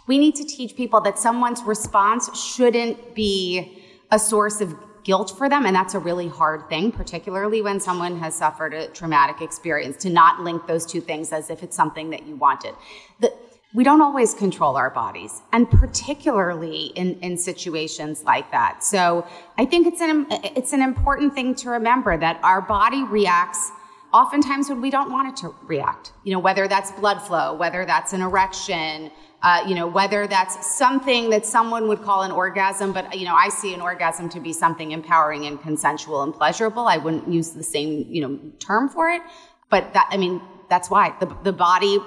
we need to teach people that someone's response shouldn't be a source of guilt for them. And that's a really hard thing, particularly when someone has suffered a traumatic experience, to not link those two things as if it's something that you wanted. The, we don't always control our bodies, and particularly in, in situations like that. So I think it's an, it's an important thing to remember that our body reacts oftentimes when we don't want it to react. You know, whether that's blood flow, whether that's an erection, uh, you know, whether that's something that someone would call an orgasm, but, you know, I see an orgasm to be something empowering and consensual and pleasurable. I wouldn't use the same, you know, term for it. But that, I mean, that's why the, the body,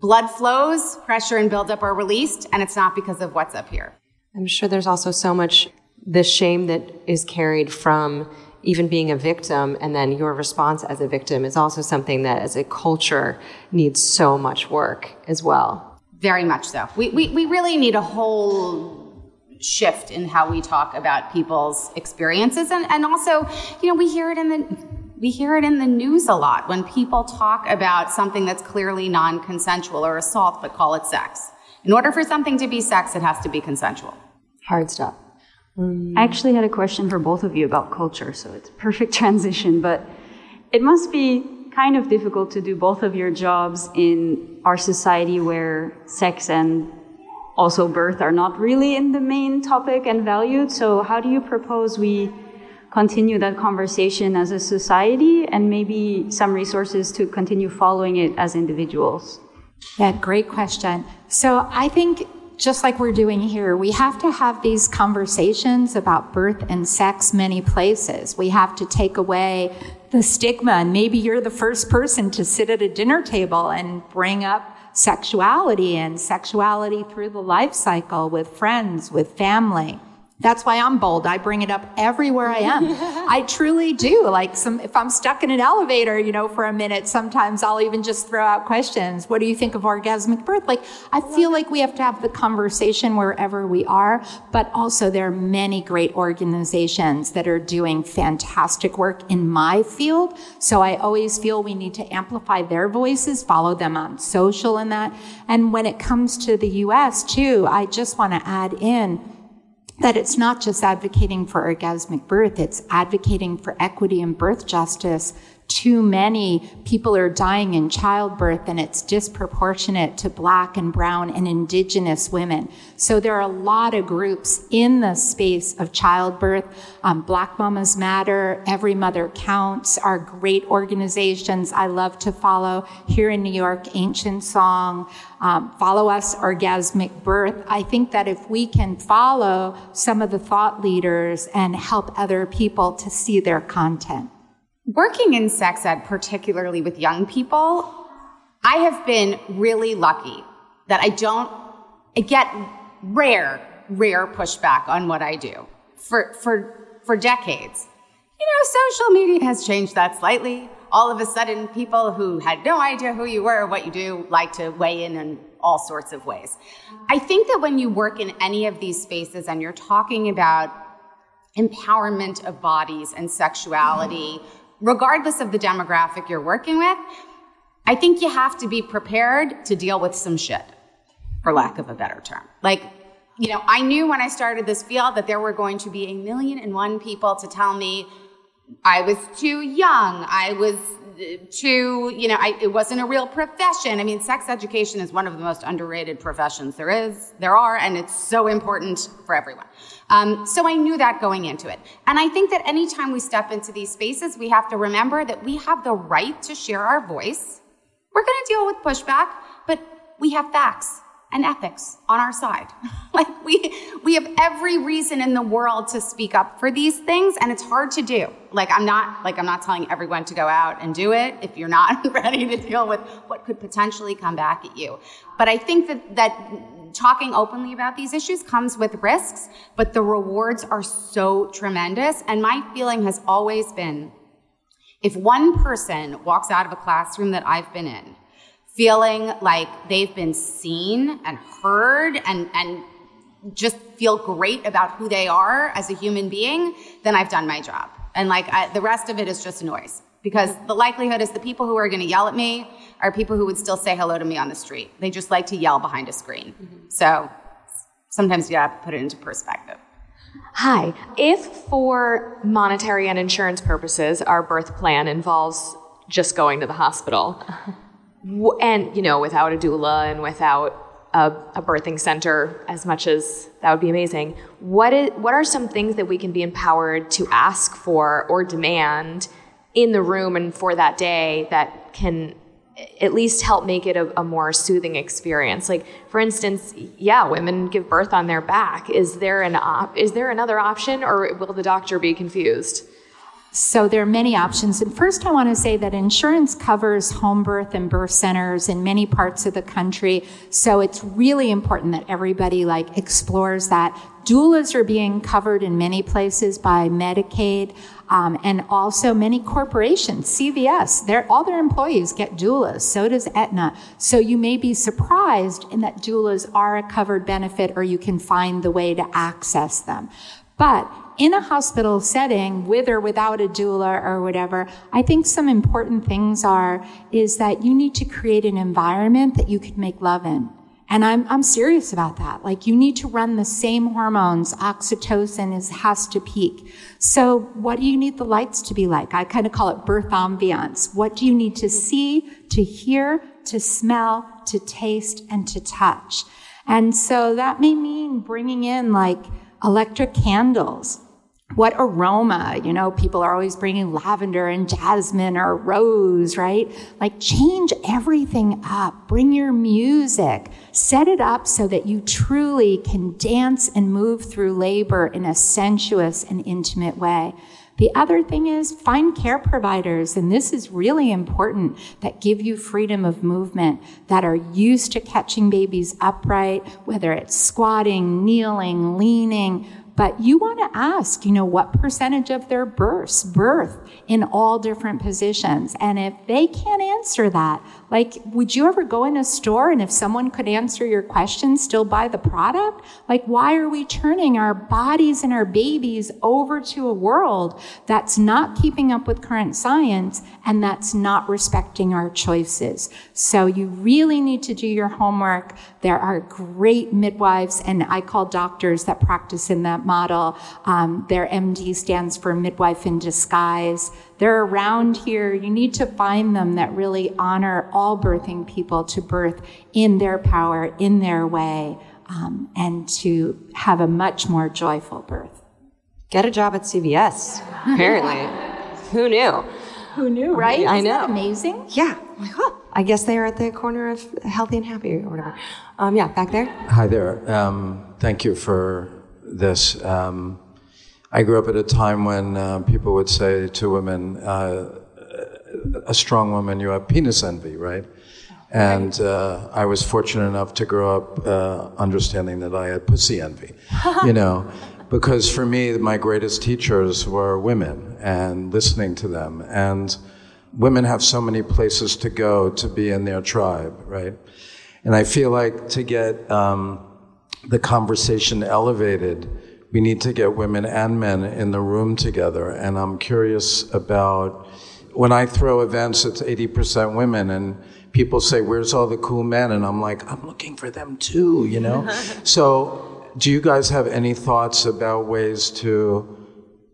blood flows, pressure and buildup are released, and it's not because of what's up here. I'm sure there's also so much the shame that is carried from even being a victim and then your response as a victim is also something that as a culture needs so much work as well. Very much so. We, we, we really need a whole shift in how we talk about people's experiences. And, and also, you know, we hear it in the, we hear it in the news a lot when people talk about something that's clearly non-consensual or assault, but call it sex. In order for something to be sex, it has to be consensual. Hard stuff. Um, I actually had a question for both of you about culture, so it's a perfect transition, but it must be kind of difficult to do both of your jobs in our society where sex and also birth are not really in the main topic and valued. So, how do you propose we continue that conversation as a society and maybe some resources to continue following it as individuals? Yeah, great question. So, I think just like we're doing here, we have to have these conversations about birth and sex many places. We have to take away the stigma, and maybe you're the first person to sit at a dinner table and bring up sexuality and sexuality through the life cycle with friends, with family. That's why I'm bold. I bring it up everywhere I am. I truly do. Like some, if I'm stuck in an elevator, you know, for a minute, sometimes I'll even just throw out questions. What do you think of orgasmic birth? Like, I feel like we have to have the conversation wherever we are, but also there are many great organizations that are doing fantastic work in my field. So I always feel we need to amplify their voices, follow them on social and that. And when it comes to the U.S. too, I just want to add in, that it's not just advocating for orgasmic birth, it's advocating for equity and birth justice too many people are dying in childbirth and it's disproportionate to black and brown and indigenous women. So there are a lot of groups in the space of childbirth. Um, black Mamas Matter, Every Mother Counts are great organizations I love to follow. Here in New York, Ancient Song, um, follow us, Orgasmic Birth. I think that if we can follow some of the thought leaders and help other people to see their content. Working in sex ed, particularly with young people, I have been really lucky that I don't I get rare, rare pushback on what I do for for for decades. You know, social media has changed that slightly. All of a sudden, people who had no idea who you were or what you do like to weigh in in all sorts of ways. I think that when you work in any of these spaces and you're talking about empowerment of bodies and sexuality, regardless of the demographic you're working with, I think you have to be prepared to deal with some shit, for lack of a better term. Like, you know, I knew when I started this field that there were going to be a million and one people to tell me I was too young, I was too, you know, I, it wasn't a real profession. I mean, sex education is one of the most underrated professions there is, there are, and it's so important for everyone. Um, so I knew that going into it. And I think that anytime we step into these spaces, we have to remember that we have the right to share our voice. We're going to deal with pushback, but we have facts and ethics on our side. like we we have every reason in the world to speak up for these things and it's hard to do. Like I'm not like I'm not telling everyone to go out and do it if you're not ready to deal with what could potentially come back at you. But I think that that talking openly about these issues comes with risks, but the rewards are so tremendous. And my feeling has always been if one person walks out of a classroom that I've been in feeling like they've been seen and heard and, and just feel great about who they are as a human being, then I've done my job. And like I, the rest of it is just noise because the likelihood is the people who are going to yell at me are people who would still say hello to me on the street. They just like to yell behind a screen. Mm-hmm. So sometimes you have to put it into perspective. Hi. If for monetary and insurance purposes our birth plan involves just going to the hospital, and you know, without a doula and without a, a, birthing center, as much as that would be amazing, what is what are some things that we can be empowered to ask for or demand in the room and for that day that can at least help make it a, a, more soothing experience. Like, for instance, yeah, women give birth on their back. Is there an op- is there another option, or will the doctor be confused? So there are many options. And first, I want to say that insurance covers home birth and birth centers in many parts of the country. So it's really important that everybody like explores that. Doulas are being covered in many places by Medicaid. Um, and also many corporations, CVS, all their employees get doulas. So does Aetna. So you may be surprised in that doulas are a covered benefit or you can find the way to access them. But in a hospital setting, with or without a doula or whatever, I think some important things are, is that you need to create an environment that you can make love in. And I'm, I'm serious about that. Like you need to run the same hormones. Oxytocin is, has to peak. So what do you need the lights to be like? I kind of call it birth ambiance. What do you need to see, to hear, to smell, to taste, and to touch? And so that may mean bringing in like electric candles. What aroma? You know, people are always bringing lavender and jasmine or rose, right? Like change everything up. Bring your music. Set it up so that you truly can dance and move through labor in a sensuous and intimate way. The other thing is find care providers, and this is really important, that give you freedom of movement, that are used to catching babies upright, whether it's squatting, kneeling, leaning, But you want to ask, you know, what percentage of their births birth in all different positions? And if they can't answer that, like, would you ever go in a store and if someone could answer your question, still buy the product? Like, why are we turning our bodies and our babies over to a world that's not keeping up with current science and that's not respecting our choices? So you really need to do your homework. There are great midwives, and I call doctors that practice in that model. Um, their MD stands for midwife in disguise. They're around here. You need to find them that really honor all birthing people to birth in their power, in their way, um, and to have a much more joyful birth. Get a job at CVS, apparently. Who knew? Who knew, right? I Isn't that know. amazing? Yeah. Like, huh. I guess they are at the corner of healthy and happy or whatever. Um, yeah, back there. Hi there. Um, thank you for this. Um, I grew up at a time when uh, people would say to women, uh, a strong woman, you have penis envy, right? And uh, I was fortunate enough to grow up uh, understanding that I had pussy envy, you know, because for me, my greatest teachers were women and listening to them. And women have so many places to go to be in their tribe, right? And I feel like to get um, the conversation elevated, we need to get women and men in the room together. And I'm curious about when I throw events, it's 80% women, and people say, Where's all the cool men? And I'm like, I'm looking for them too, you know? so, do you guys have any thoughts about ways to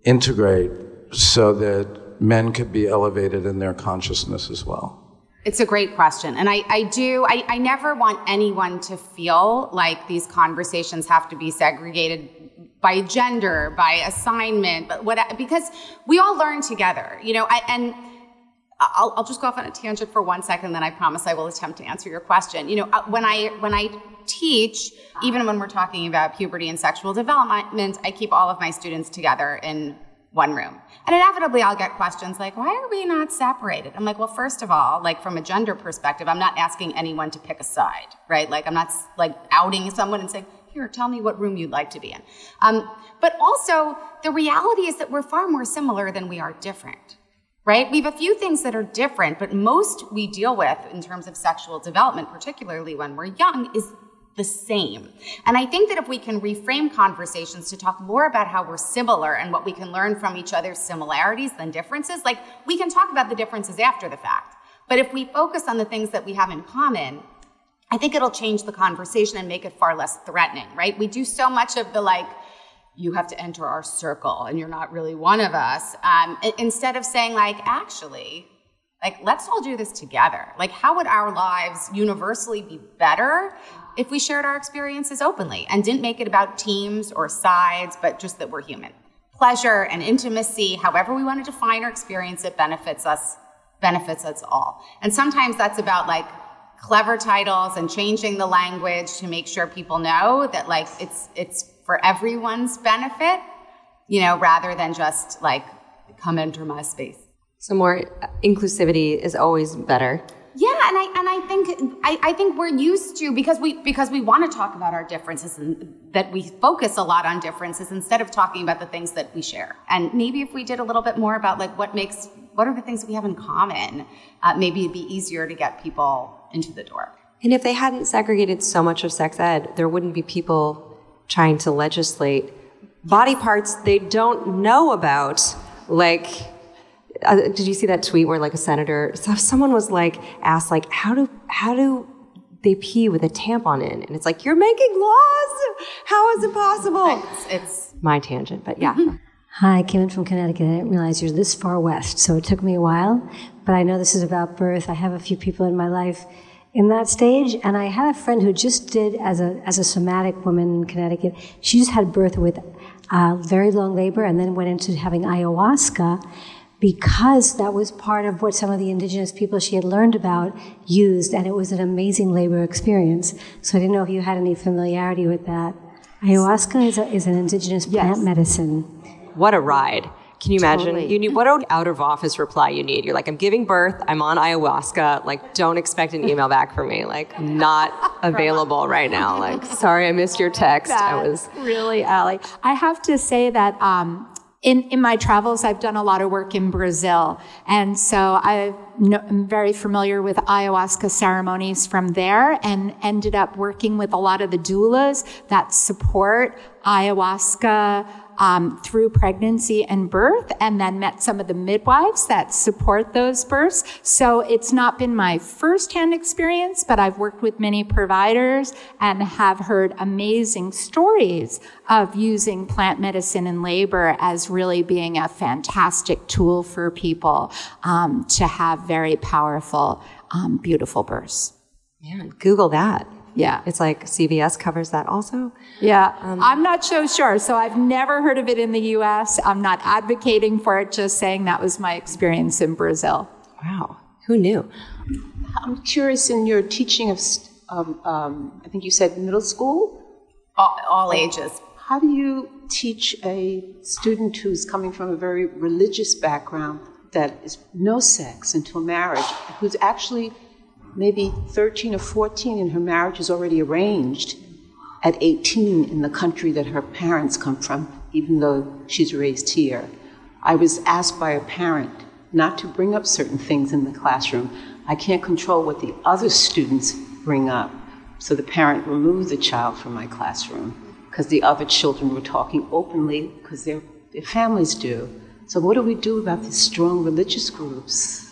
integrate so that men could be elevated in their consciousness as well? It's a great question. And I, I do, I, I never want anyone to feel like these conversations have to be segregated by gender, by assignment, but what, because we all learn together, you know, I, and I'll, I'll just go off on a tangent for one second, then I promise I will attempt to answer your question. You know, uh, when I, when I teach, even when we're talking about puberty and sexual development, I keep all of my students together in one room. And inevitably I'll get questions like, why are we not separated? I'm like, well, first of all, like from a gender perspective, I'm not asking anyone to pick a side, right? Like I'm not like outing someone and saying, here, tell me what room you'd like to be in. Um, but also the reality is that we're far more similar than we are different, right? We have a few things that are different, but most we deal with in terms of sexual development, particularly when we're young, is the same. And I think that if we can reframe conversations to talk more about how we're similar and what we can learn from each other's similarities than differences, like we can talk about the differences after the fact. But if we focus on the things that we have in common, I think it'll change the conversation and make it far less threatening, right? We do so much of the like, you have to enter our circle and you're not really one of us. Um, instead of saying, like, actually, like, let's all do this together. Like, how would our lives universally be better if we shared our experiences openly and didn't make it about teams or sides, but just that we're human? Pleasure and intimacy, however we want to define or experience it, benefits us, benefits us all. And sometimes that's about like clever titles and changing the language to make sure people know that like it's it's for everyone's benefit, you know, rather than just like come enter my space. So more inclusivity is always better. Yeah, and I and I think I, I think we're used to because we because we want to talk about our differences and that we focus a lot on differences instead of talking about the things that we share. And maybe if we did a little bit more about like what makes what are the things that we have in common, uh, maybe it'd be easier to get people into the door. And if they hadn't segregated so much of sex ed, there wouldn't be people trying to legislate body parts they don't know about, like uh, did you see that tweet where like a senator, someone was like asked like how do how do they pee with a tampon in? And it's like you're making laws. How is it possible? It's, it's my tangent, but yeah. Hi, Kim from Connecticut. I didn't realize you're this far west, so it took me a while. But I know this is about birth. I have a few people in my life in that stage, and I had a friend who just did as a as a somatic woman in Connecticut. She just had birth with uh, very long labor, and then went into having ayahuasca because that was part of what some of the indigenous people she had learned about used, and it was an amazing labor experience. So I didn't know if you had any familiarity with that. Ayahuasca is, a, is an indigenous plant Yes. medicine. What a ride. Can you imagine? Totally. You need what an out of office reply you need. You're like, I'm giving birth. I'm on ayahuasca. Like, don't expect an email back from me. Like, not available right now. Like, sorry, I missed your text. I was really, Alie. I have to say that um, in, in my travels, I've done a lot of work in Brazil. And so I am very familiar with ayahuasca ceremonies from there and ended up working with a lot of the doulas that support ayahuasca um, through pregnancy and birth, and then met some of the midwives that support those births. So it's not been my firsthand experience, but I've worked with many providers and have heard amazing stories of using plant medicine in labor as really being a fantastic tool for people um, to have very powerful, um, beautiful births. man. Google that. Yeah. It's like CVS covers that also. Yeah, I'm not so sure. So I've never heard of it in the US. I'm not advocating for it, just saying that was my experience in Brazil. Wow. Who knew? I'm curious in your teaching of, um, um, I think you said middle school. All, all ages. How do you teach a student who's coming from a very religious background that is no sex until marriage, who's actually maybe 13 or 14 and her marriage is already arranged at 18 in the country that her parents come from, even though she's raised here? I was asked by a parent not to bring up certain things in the classroom. I can't control what the other students bring up. So the parent removed the child from my classroom because the other children were talking openly because their, their families do. So what do we do about these strong religious groups?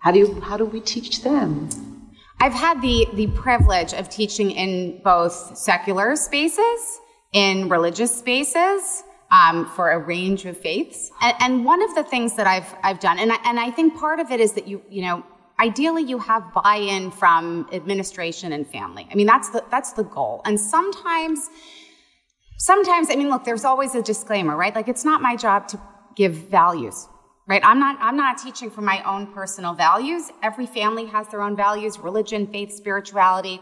How do, you, how do we teach them? I've had the, the privilege of teaching in both secular spaces, in religious spaces, um, for a range of faiths. And, and one of the things that I've, I've done, and I, and I think part of it is that you, you know, ideally you have buy-in from administration and family. I mean, that's the, that's the goal. And sometimes, sometimes, I mean, look, there's always a disclaimer, right? Like, it's not my job to give values right? I'm not i'm not teaching for my own personal values. Every family has their own values religion faith spirituality.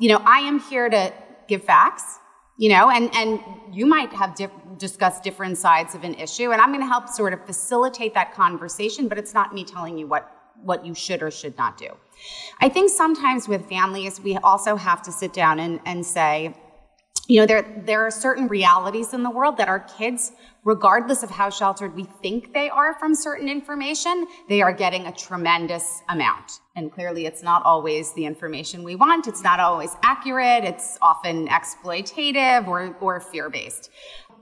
You know i am here to give facts you know and and you might have diff- discussed different sides of an issue and i'm going to help sort of facilitate that conversation but it's not me telling you what what you should or should not do. I think sometimes with families we also have to sit down and, and say you know there there are certain realities in the world that our kids regardless of how sheltered we think they are from certain information they are getting a tremendous amount. And clearly it's not always the information we want. It's not always accurate. It's often exploitative or or fear based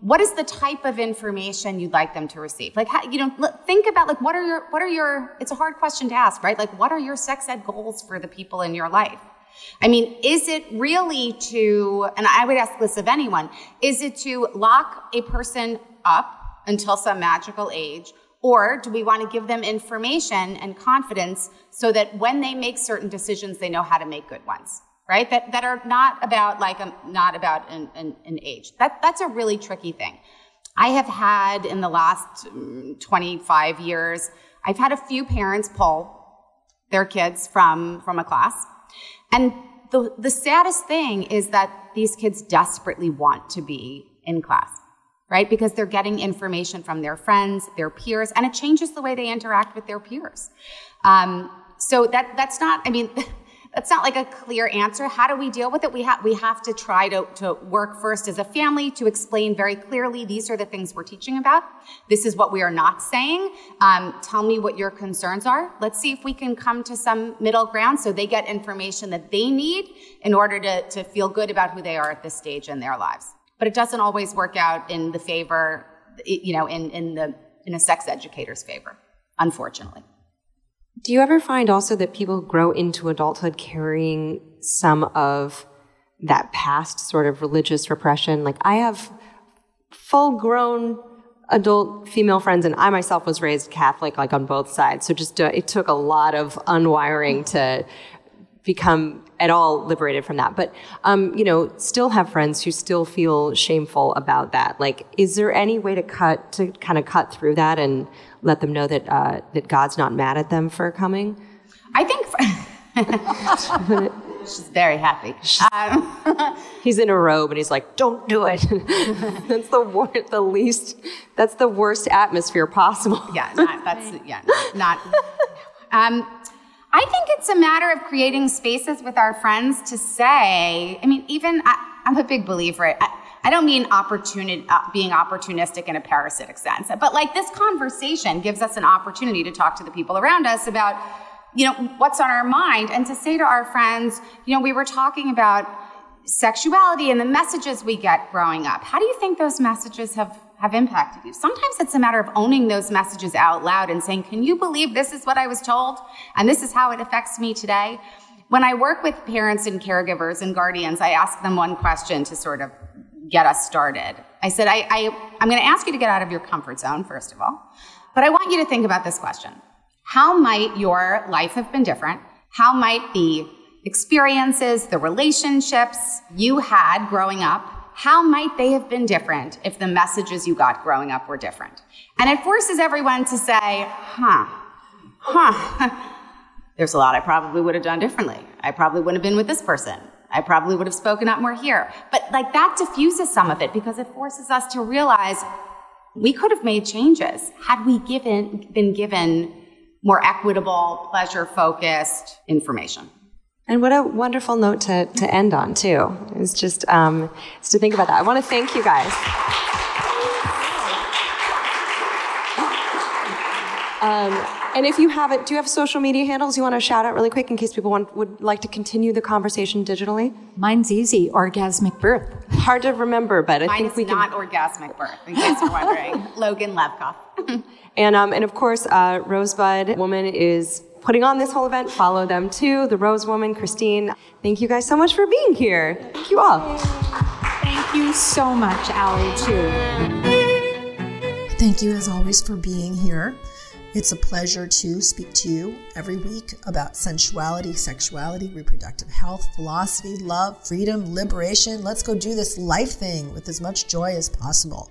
what is the type of information you'd like them to receive? Like how, you know think about like what are your what are your it's a hard question to ask right? Like what are your sex ed goals for the people in your life I mean, is it really to, and I would ask this of anyone, is it to lock a person up until some magical age? Or do we want to give them information and confidence so that when they make certain decisions, they know how to make good ones? Right? That, that are not about like, a, not about an, an, an age. That, that's a really tricky thing. I have had in the last mm, 25 years, I've had a few parents pull their kids from, from a class. And the, the saddest thing is that these kids desperately want to be in class, right? Because they're getting information from their friends, their peers, and it changes the way they interact with their peers. Um, so that, that's not, I mean, that's not like a clear answer. How do we deal with it? We have we have to try to, to work first as a family to explain very clearly these are the things we're teaching about. This is what we are not saying. Um, tell me what your concerns are. Let's see if we can come to some middle ground so they get information that they need in order to, to feel good about who they are at this stage in their lives. But it doesn't always work out in the favor, you know, in, in the in a sex educator's favor, unfortunately. Do you ever find also that people grow into adulthood carrying some of that past sort of religious repression? Like I have full grown adult female friends and I myself was raised Catholic like on both sides. So just uh, it took a lot of unwiring to become at all liberated from that. But um, you know, still have friends who still feel shameful about that. Like, is there any way to cut to kind of cut through that and let them know that uh, that God's not mad at them for coming? I think, She's very happy. Um, he's in a robe and he's like, "Don't do it." that's the wor- the least. That's the worst atmosphere possible. yeah, not, that's yeah, not. Um, I think it's a matter of creating spaces with our friends to say. I mean, even I, am a big believer. I, I don't mean opportunity, uh, being opportunistic in a parasitic sense, but like this conversation gives us an opportunity to talk to the people around us about you know, what's on our mind and to say to our friends, you know, we were talking about sexuality and the messages we get growing up. How do you think those messages have, have impacted you? Sometimes it's a matter of owning those messages out loud and saying, can you believe this is what I was told? And this is how it affects me today. When I work with parents and caregivers and guardians, I ask them one question to sort of get us started. I said, I, I, I'm going to ask you to get out of your comfort zone, first of all, but I want you to think about this question. How might your life have been different? How might the experiences, the relationships you had growing up, how might they have been different if the messages you got growing up were different? And it forces everyone to say, huh, huh, there's a lot I probably would have done differently. I probably wouldn't have been with this person. I probably would have spoken up more here. But like that diffuses some of it because it forces us to realize we could have made changes had we given, been given more equitable, pleasure focused information. And what a wonderful note to, to end on, too. It's just um, it's to think about that. I want to thank you guys. Um, and if you haven't, do you have social media handles you want to shout out really quick in case people want, would like to continue the conversation digitally? Mine's easy, orgasmic birth. Hard to remember, but I Mine think is we not orgasmic birth, in case you're wondering. Logan Levkoff. And um, and of course, uh, Rosebud Woman is putting on this whole event. Follow them too. The Rose Woman, Christine. Thank you guys so much for being here. Thank you all. Thank you so much, Alie, too. Thank you, as always, for being here. It's a pleasure to speak to you every week about sensuality, sexuality, reproductive health, philosophy, love, freedom, liberation. Let's go do this life thing with as much joy as possible.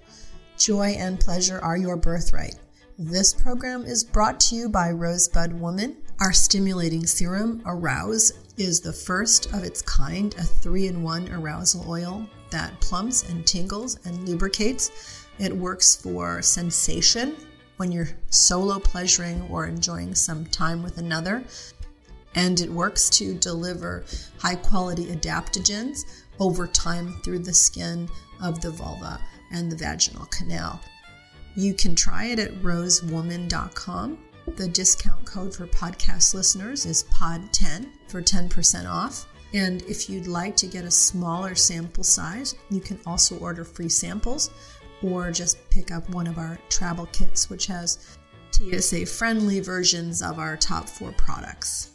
Joy and pleasure are your birthright. This program is brought to you by Rosebud Woman. Our stimulating serum, Arouse, is the first of its kind, a three in one arousal oil that plumps and tingles and lubricates. It works for sensation when you're solo pleasuring or enjoying some time with another. And it works to deliver high quality adaptogens over time through the skin of the vulva and the vaginal canal. You can try it at rosewoman.com. The discount code for podcast listeners is POD10 for 10% off. And if you'd like to get a smaller sample size, you can also order free samples or just pick up one of our travel kits, which has TSA friendly versions of our top four products.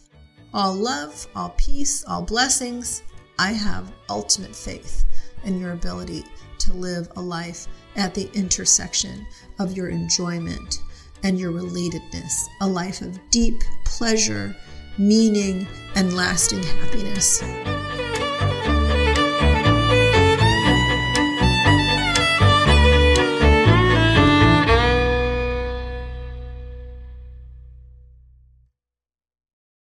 All love, all peace, all blessings. I have ultimate faith in your ability to live a life at the intersection of your enjoyment and your relatedness, a life of deep pleasure, meaning, and lasting happiness.